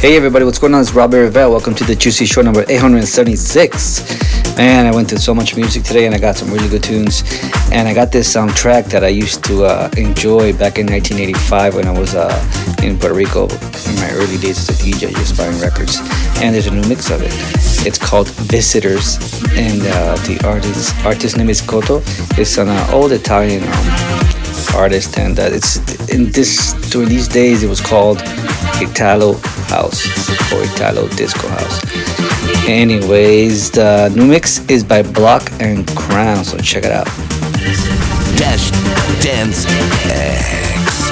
Hey everybody, what's going on? It's Robbie Rivera. Welcome to the Juicy Show number 876. Man, I went through so much music today and I got some really good tunes. And I got this soundtrack that I used to uh, enjoy back in 1985 when I was uh, in Puerto Rico in my early days as a DJ, just buying records. And there's a new mix of it. It's called Visitors, and uh, the artist artist name is Koto. It's an uh, old Italian um, artist, and that it's in this during these days it was called Italo House or Italo Disco House. Anyways, the new mix is by Block and Crown, so check it out. Dash Dance X.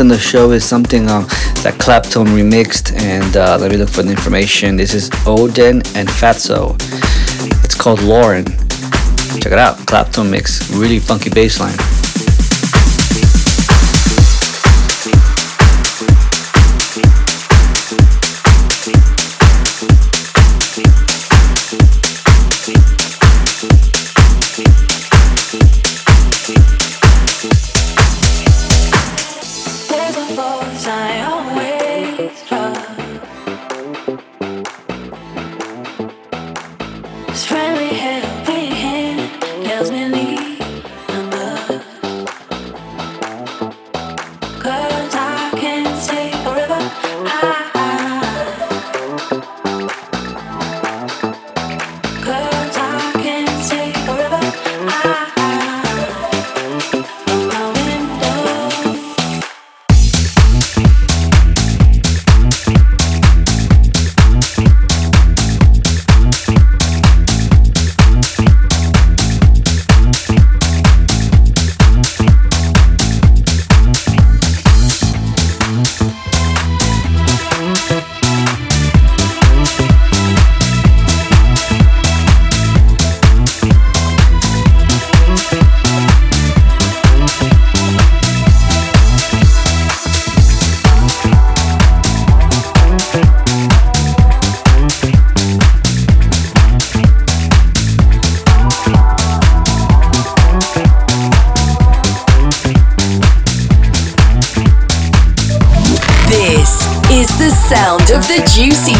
on the show is something um, that Clapton remixed, and uh, let me look for the information. This is Oden and Fatzo. It's called Lauren. Check it out, Clapton mix, really funky bass line.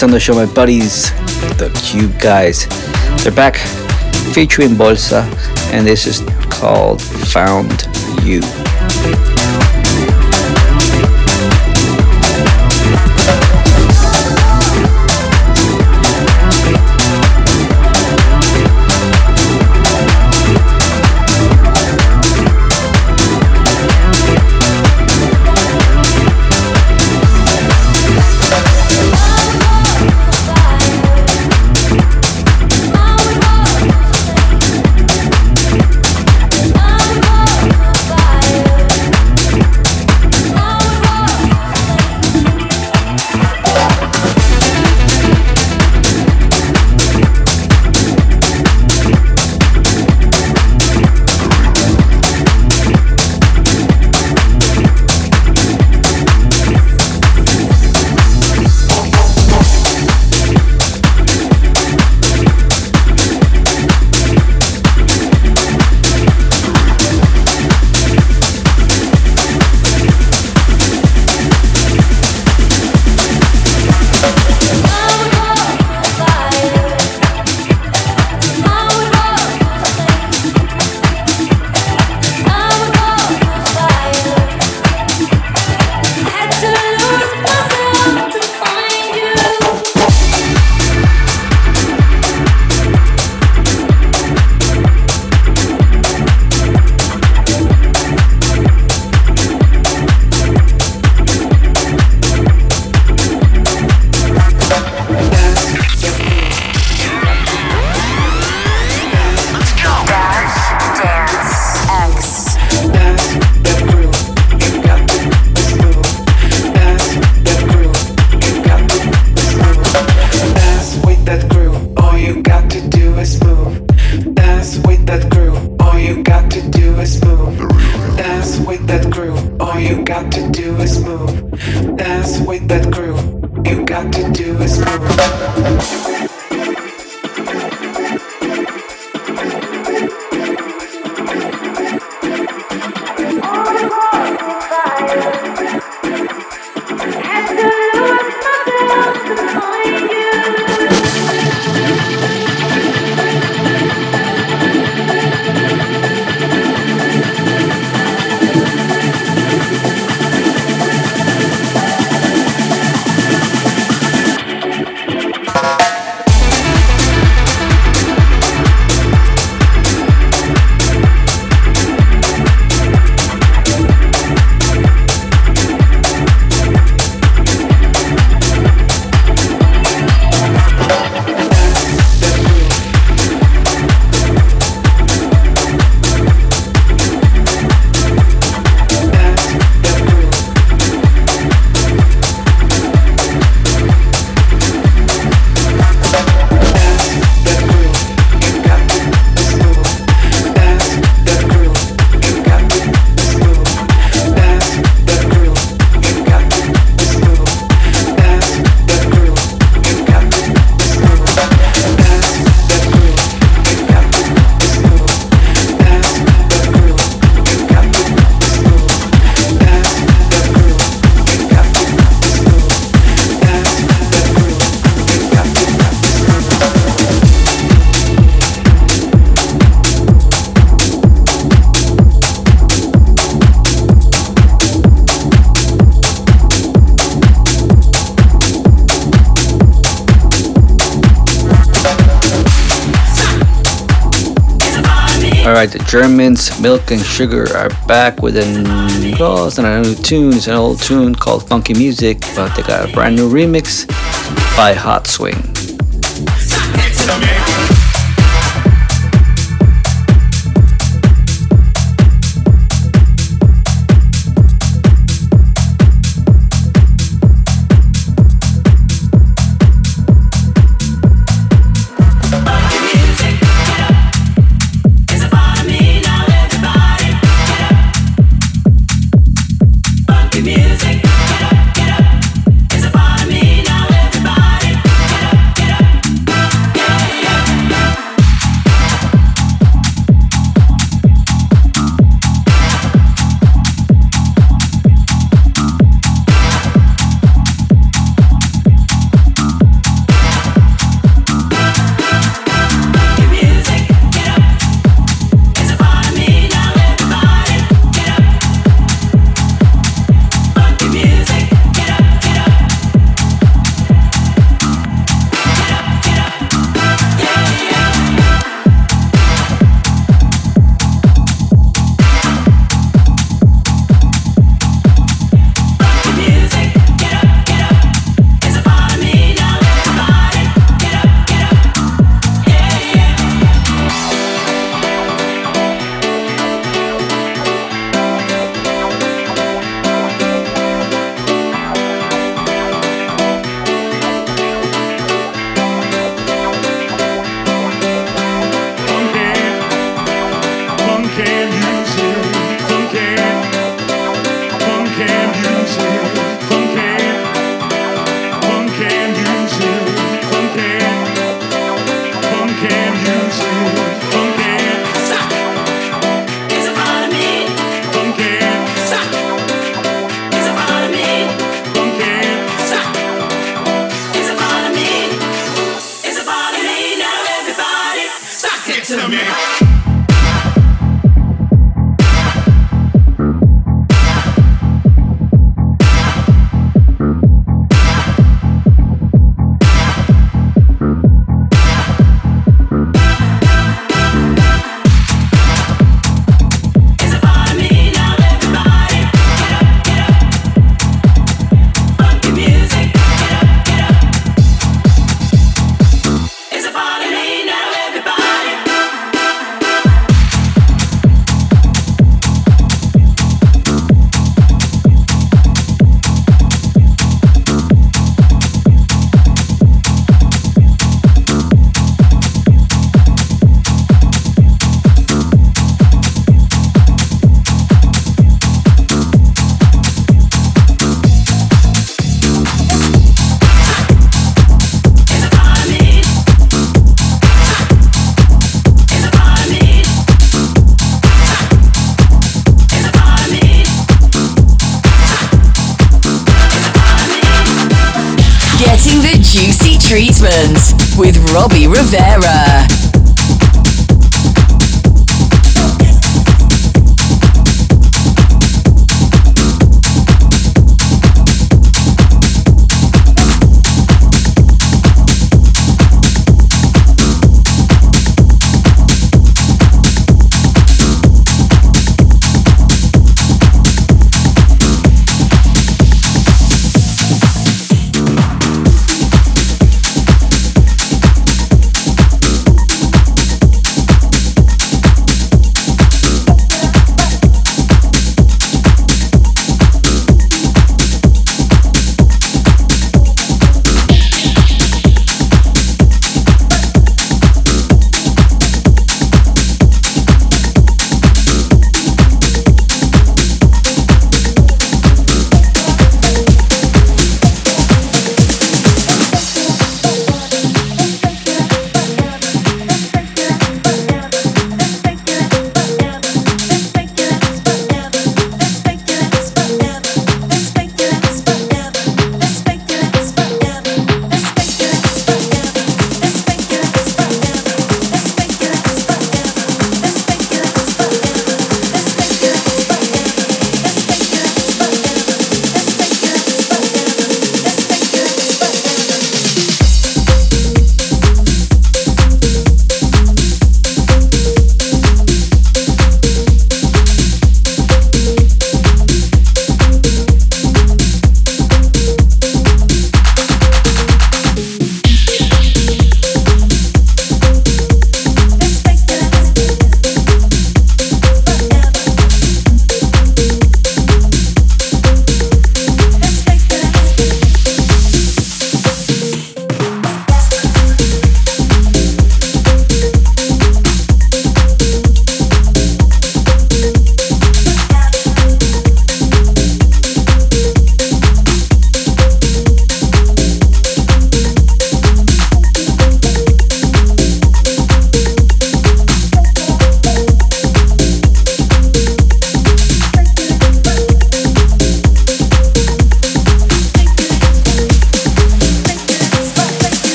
Next on the show, my buddies, the Cube Guys. They're back featuring Bolsa, and this is called Found You. Germans, Milk and Sugar, are back with an oh, it's not a new tune. It's an old tune called Funky Music, but they got a brand new remix by Hot Swing. Robbie Rivera.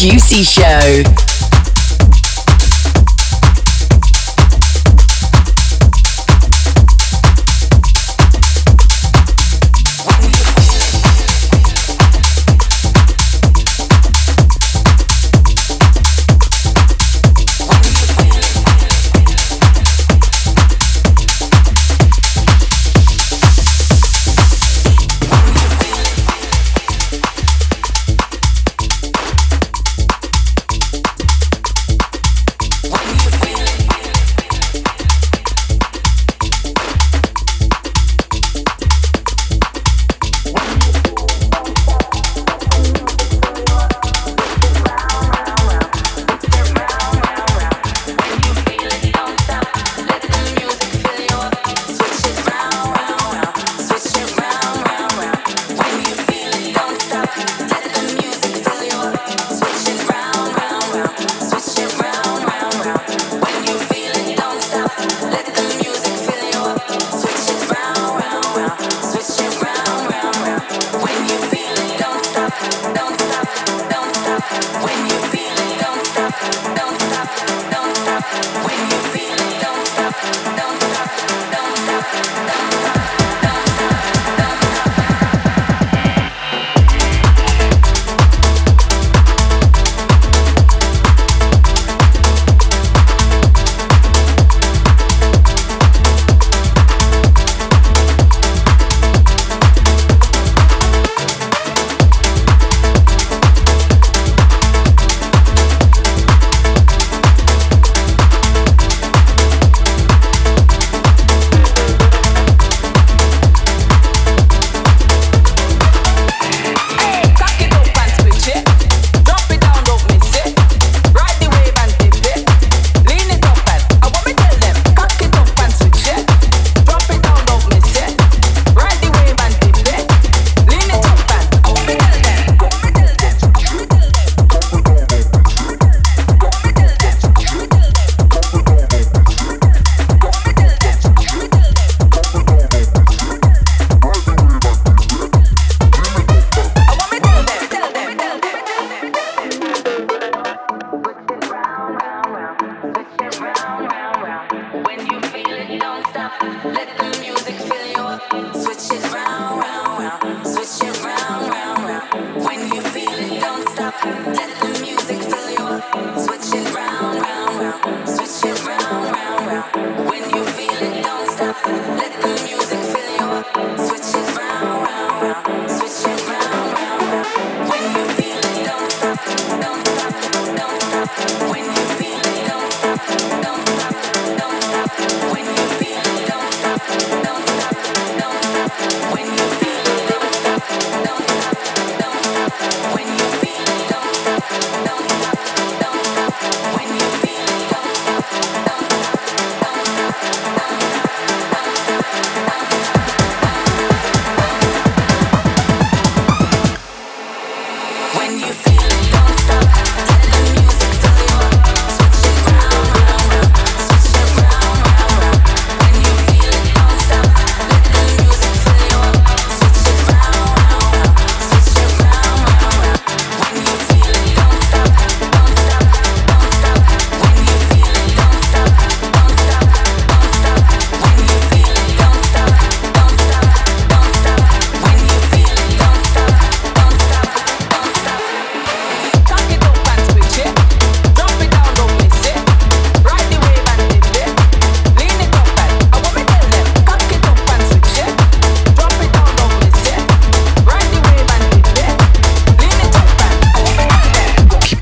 Juicy Show.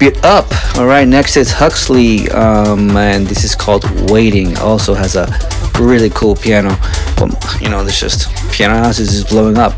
It up. All right, next is Huxley, um, and this is called Waiting. Also has a really cool piano. You know, there's just piano houses is blowing up.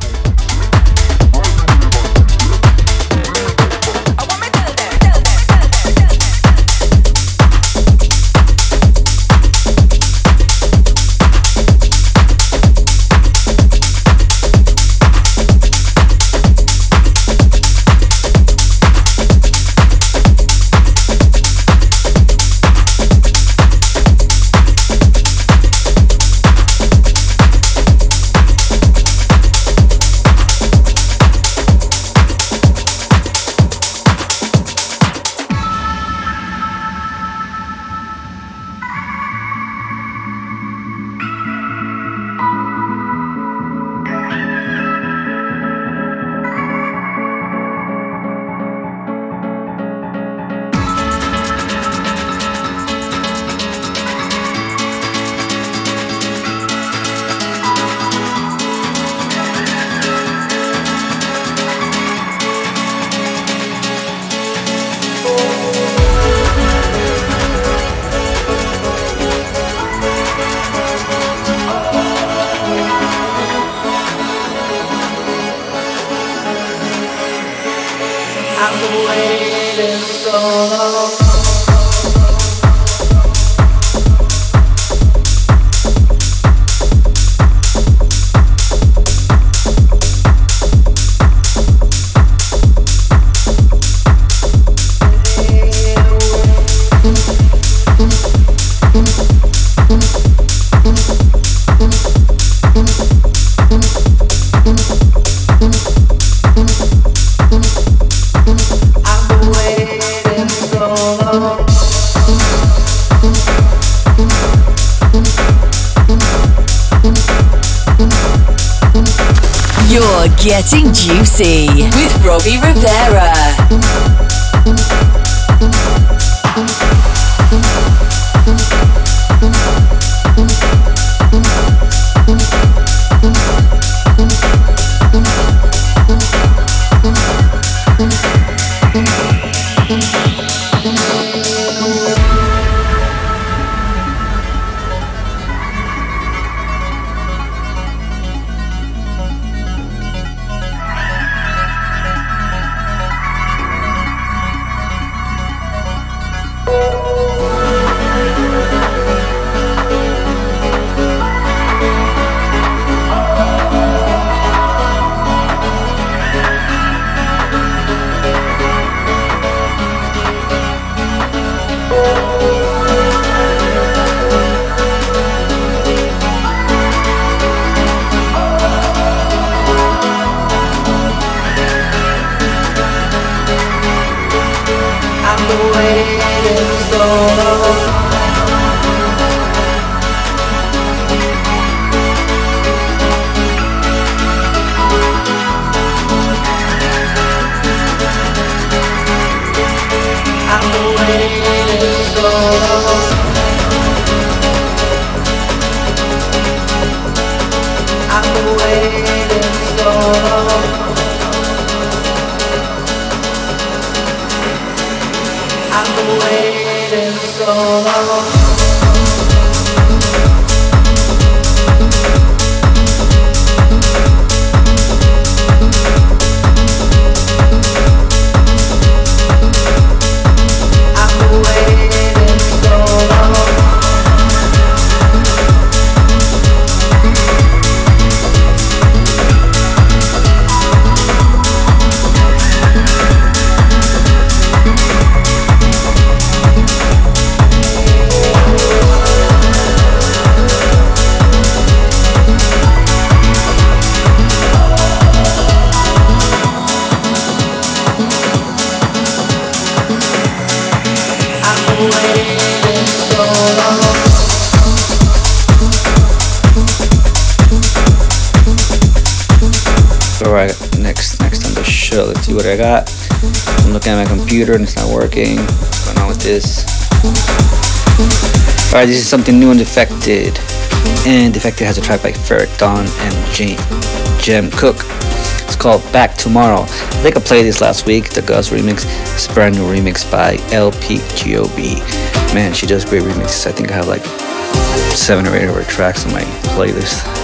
Juicy with Robbie Rivera. See what I got. I'm looking at my computer and it's not working. What's going on with this? Alright, this is something new and Defected. And Defected has a track by Ferreck Dawn and Jane, Jem Cooke. It's called Back Tomorrow. I think I played this last week, the Gus remix. It's a brand new remix by LP Giobbi. Man, she does great remixes. I think I have like seven or eight of her tracks on my playlist.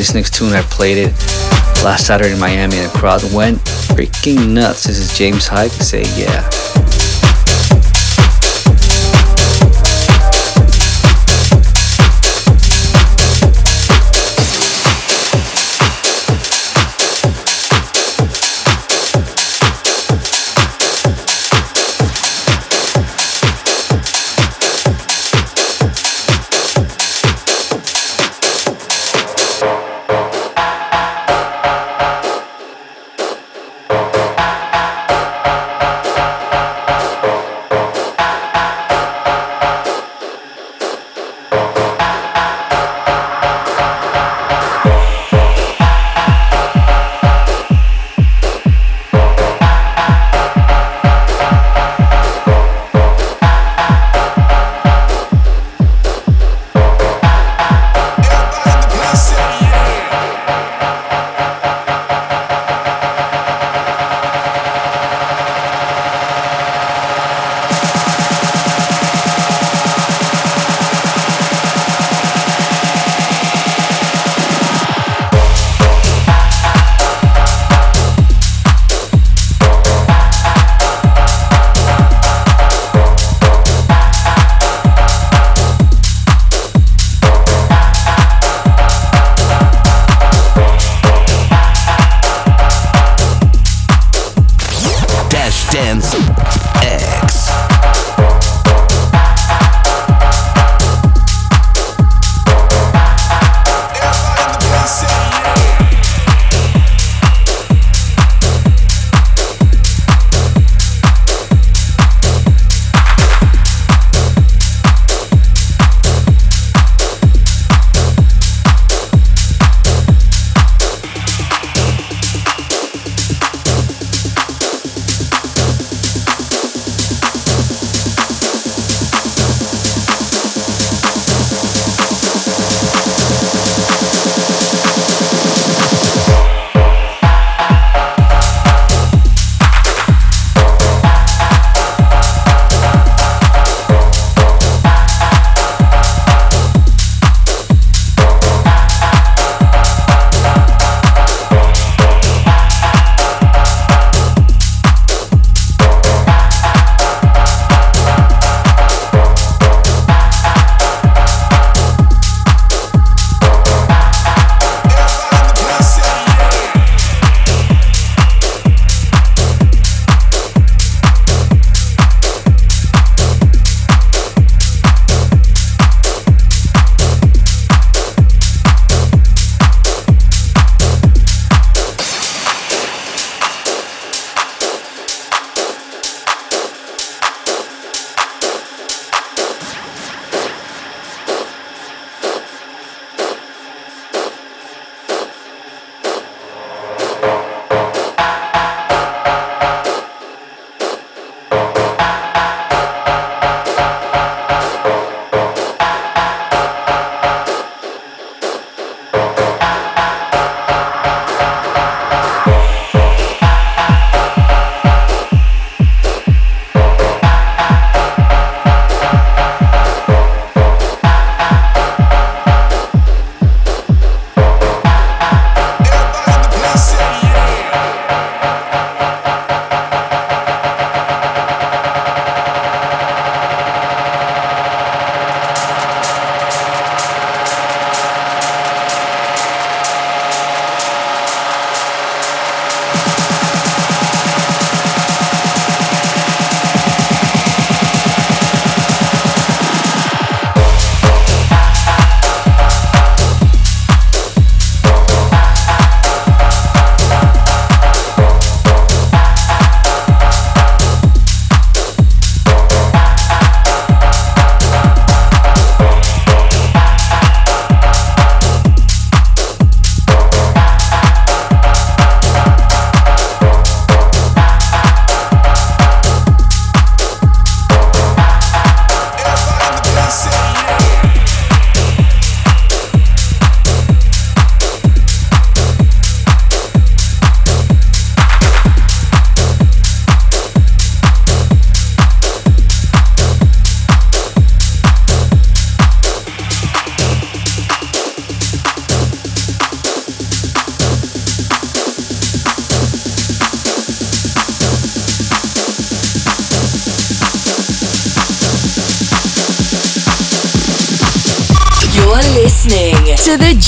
This next tune, I played it last Saturday in Miami and the crowd went freaking nuts. This is James Hype. Say yeah.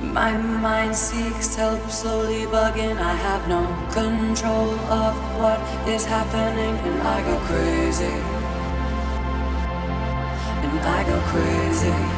My mind seeks help, slowly bugging. I have no control of what is happening, and I go crazy. And I go crazy.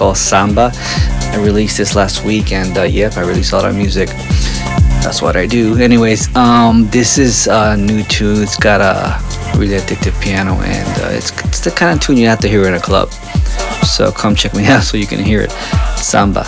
called Samba. I released this last week, and uh, yep, I released all that music. That's what I do. Anyways, um, this is a new tune. It's got a really addictive piano, and uh, it's it's the kind of tune you have to hear in a club. So come check me out so you can hear it. Samba.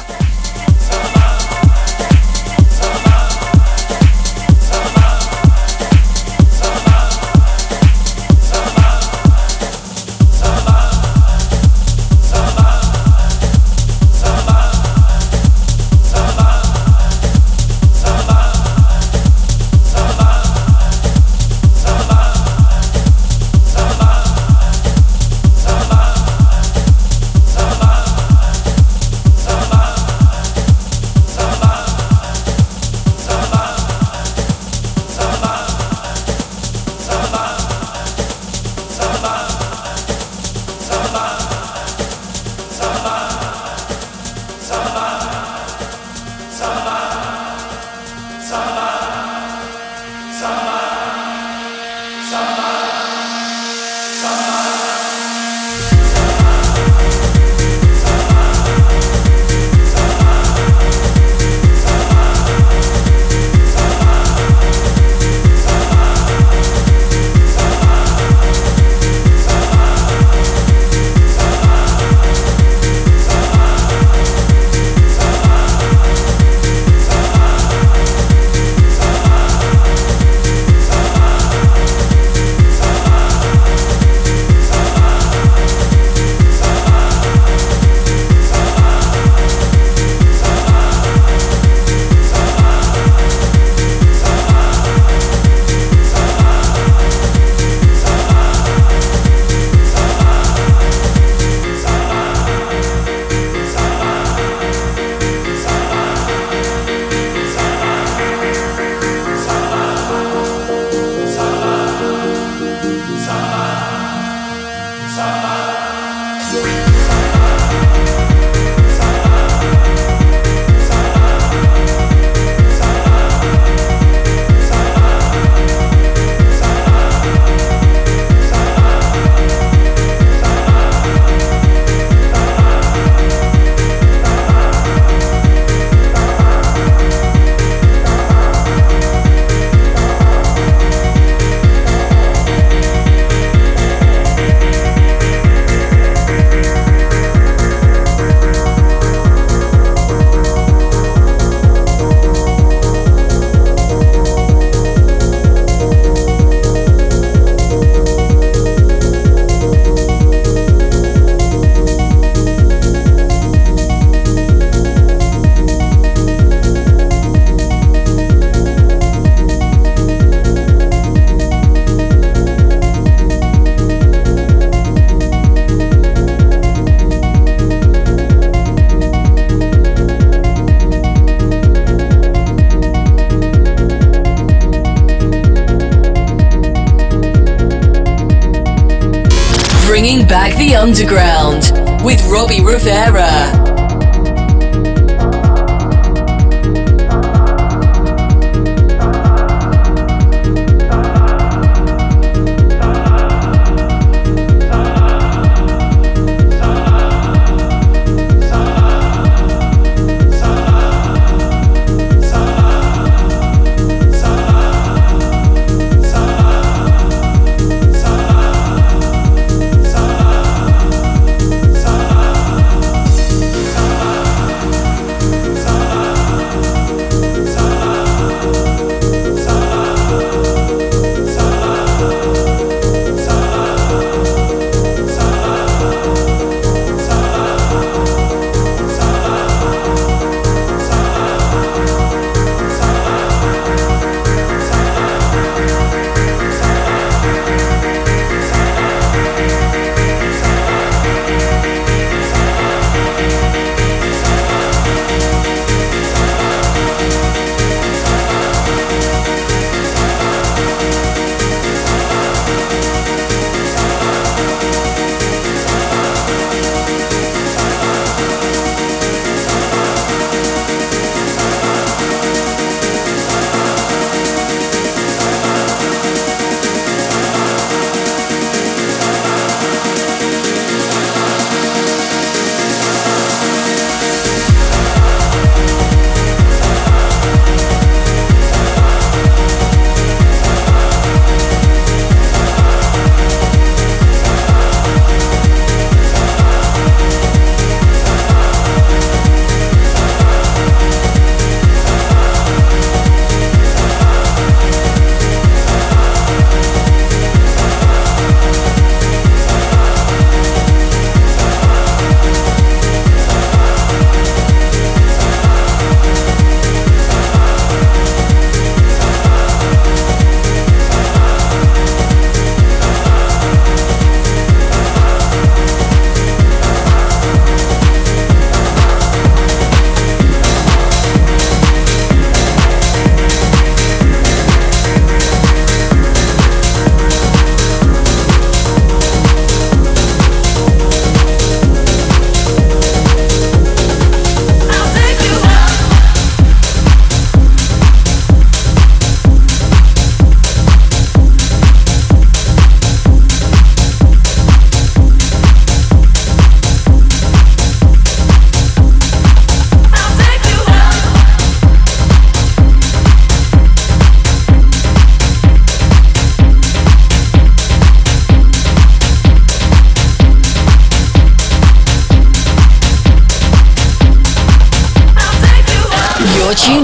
Sarah.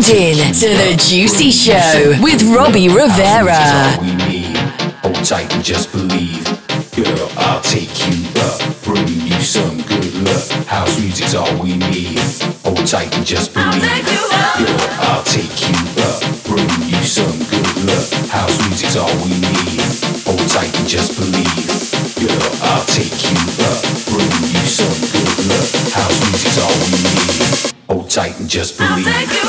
Rivera. to the Juicy Show with Robbie Rivera. we need. Hold tight and just believe. Girl, I'll take you up, bring you some good luck. House music's all we need. Hold tight and just believe. Girl, I'll take you up, bring you some good luck. House music's all we need. Hold tight and just believe. Girl, I'll take you up, bring you some good luck. House music's all we need. Hold tight and just believe.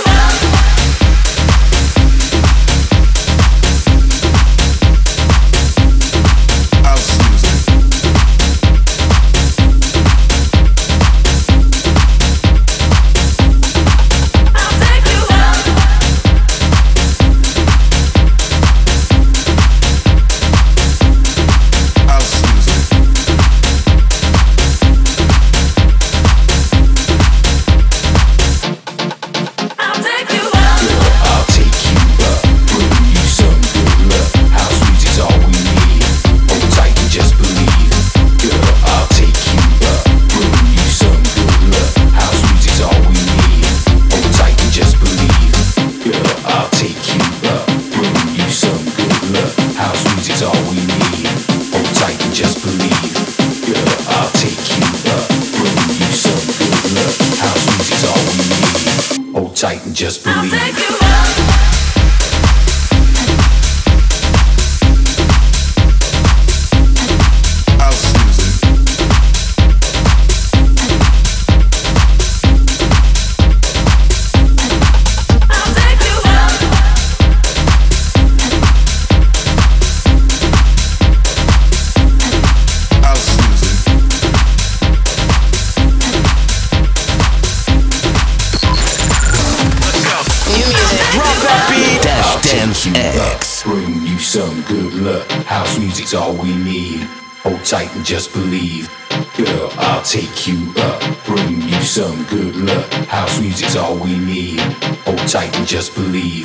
Just believe. Girl, I'll take you up. Bring you some good luck. House music's all we need. Hold tight and just believe.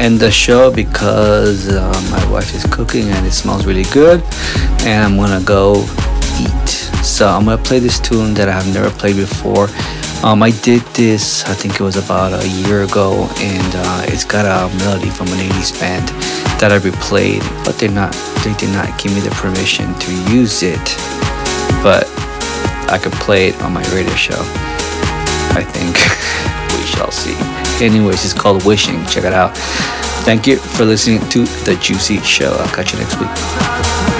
End the show because uh, my wife is cooking and it smells really good, and I'm gonna go eat. So I'm gonna play this tune that I have never played before. Um, I did this, I think it was about a year ago, and uh, it's got a melody from an 80s band that I replayed, but they're not, they did not give me the permission to use it. But I could play it on my radio show. I think we shall see. Anyways, it's called Wishing. Check it out. Thank you for listening to The Juicy Show. I'll catch you next week.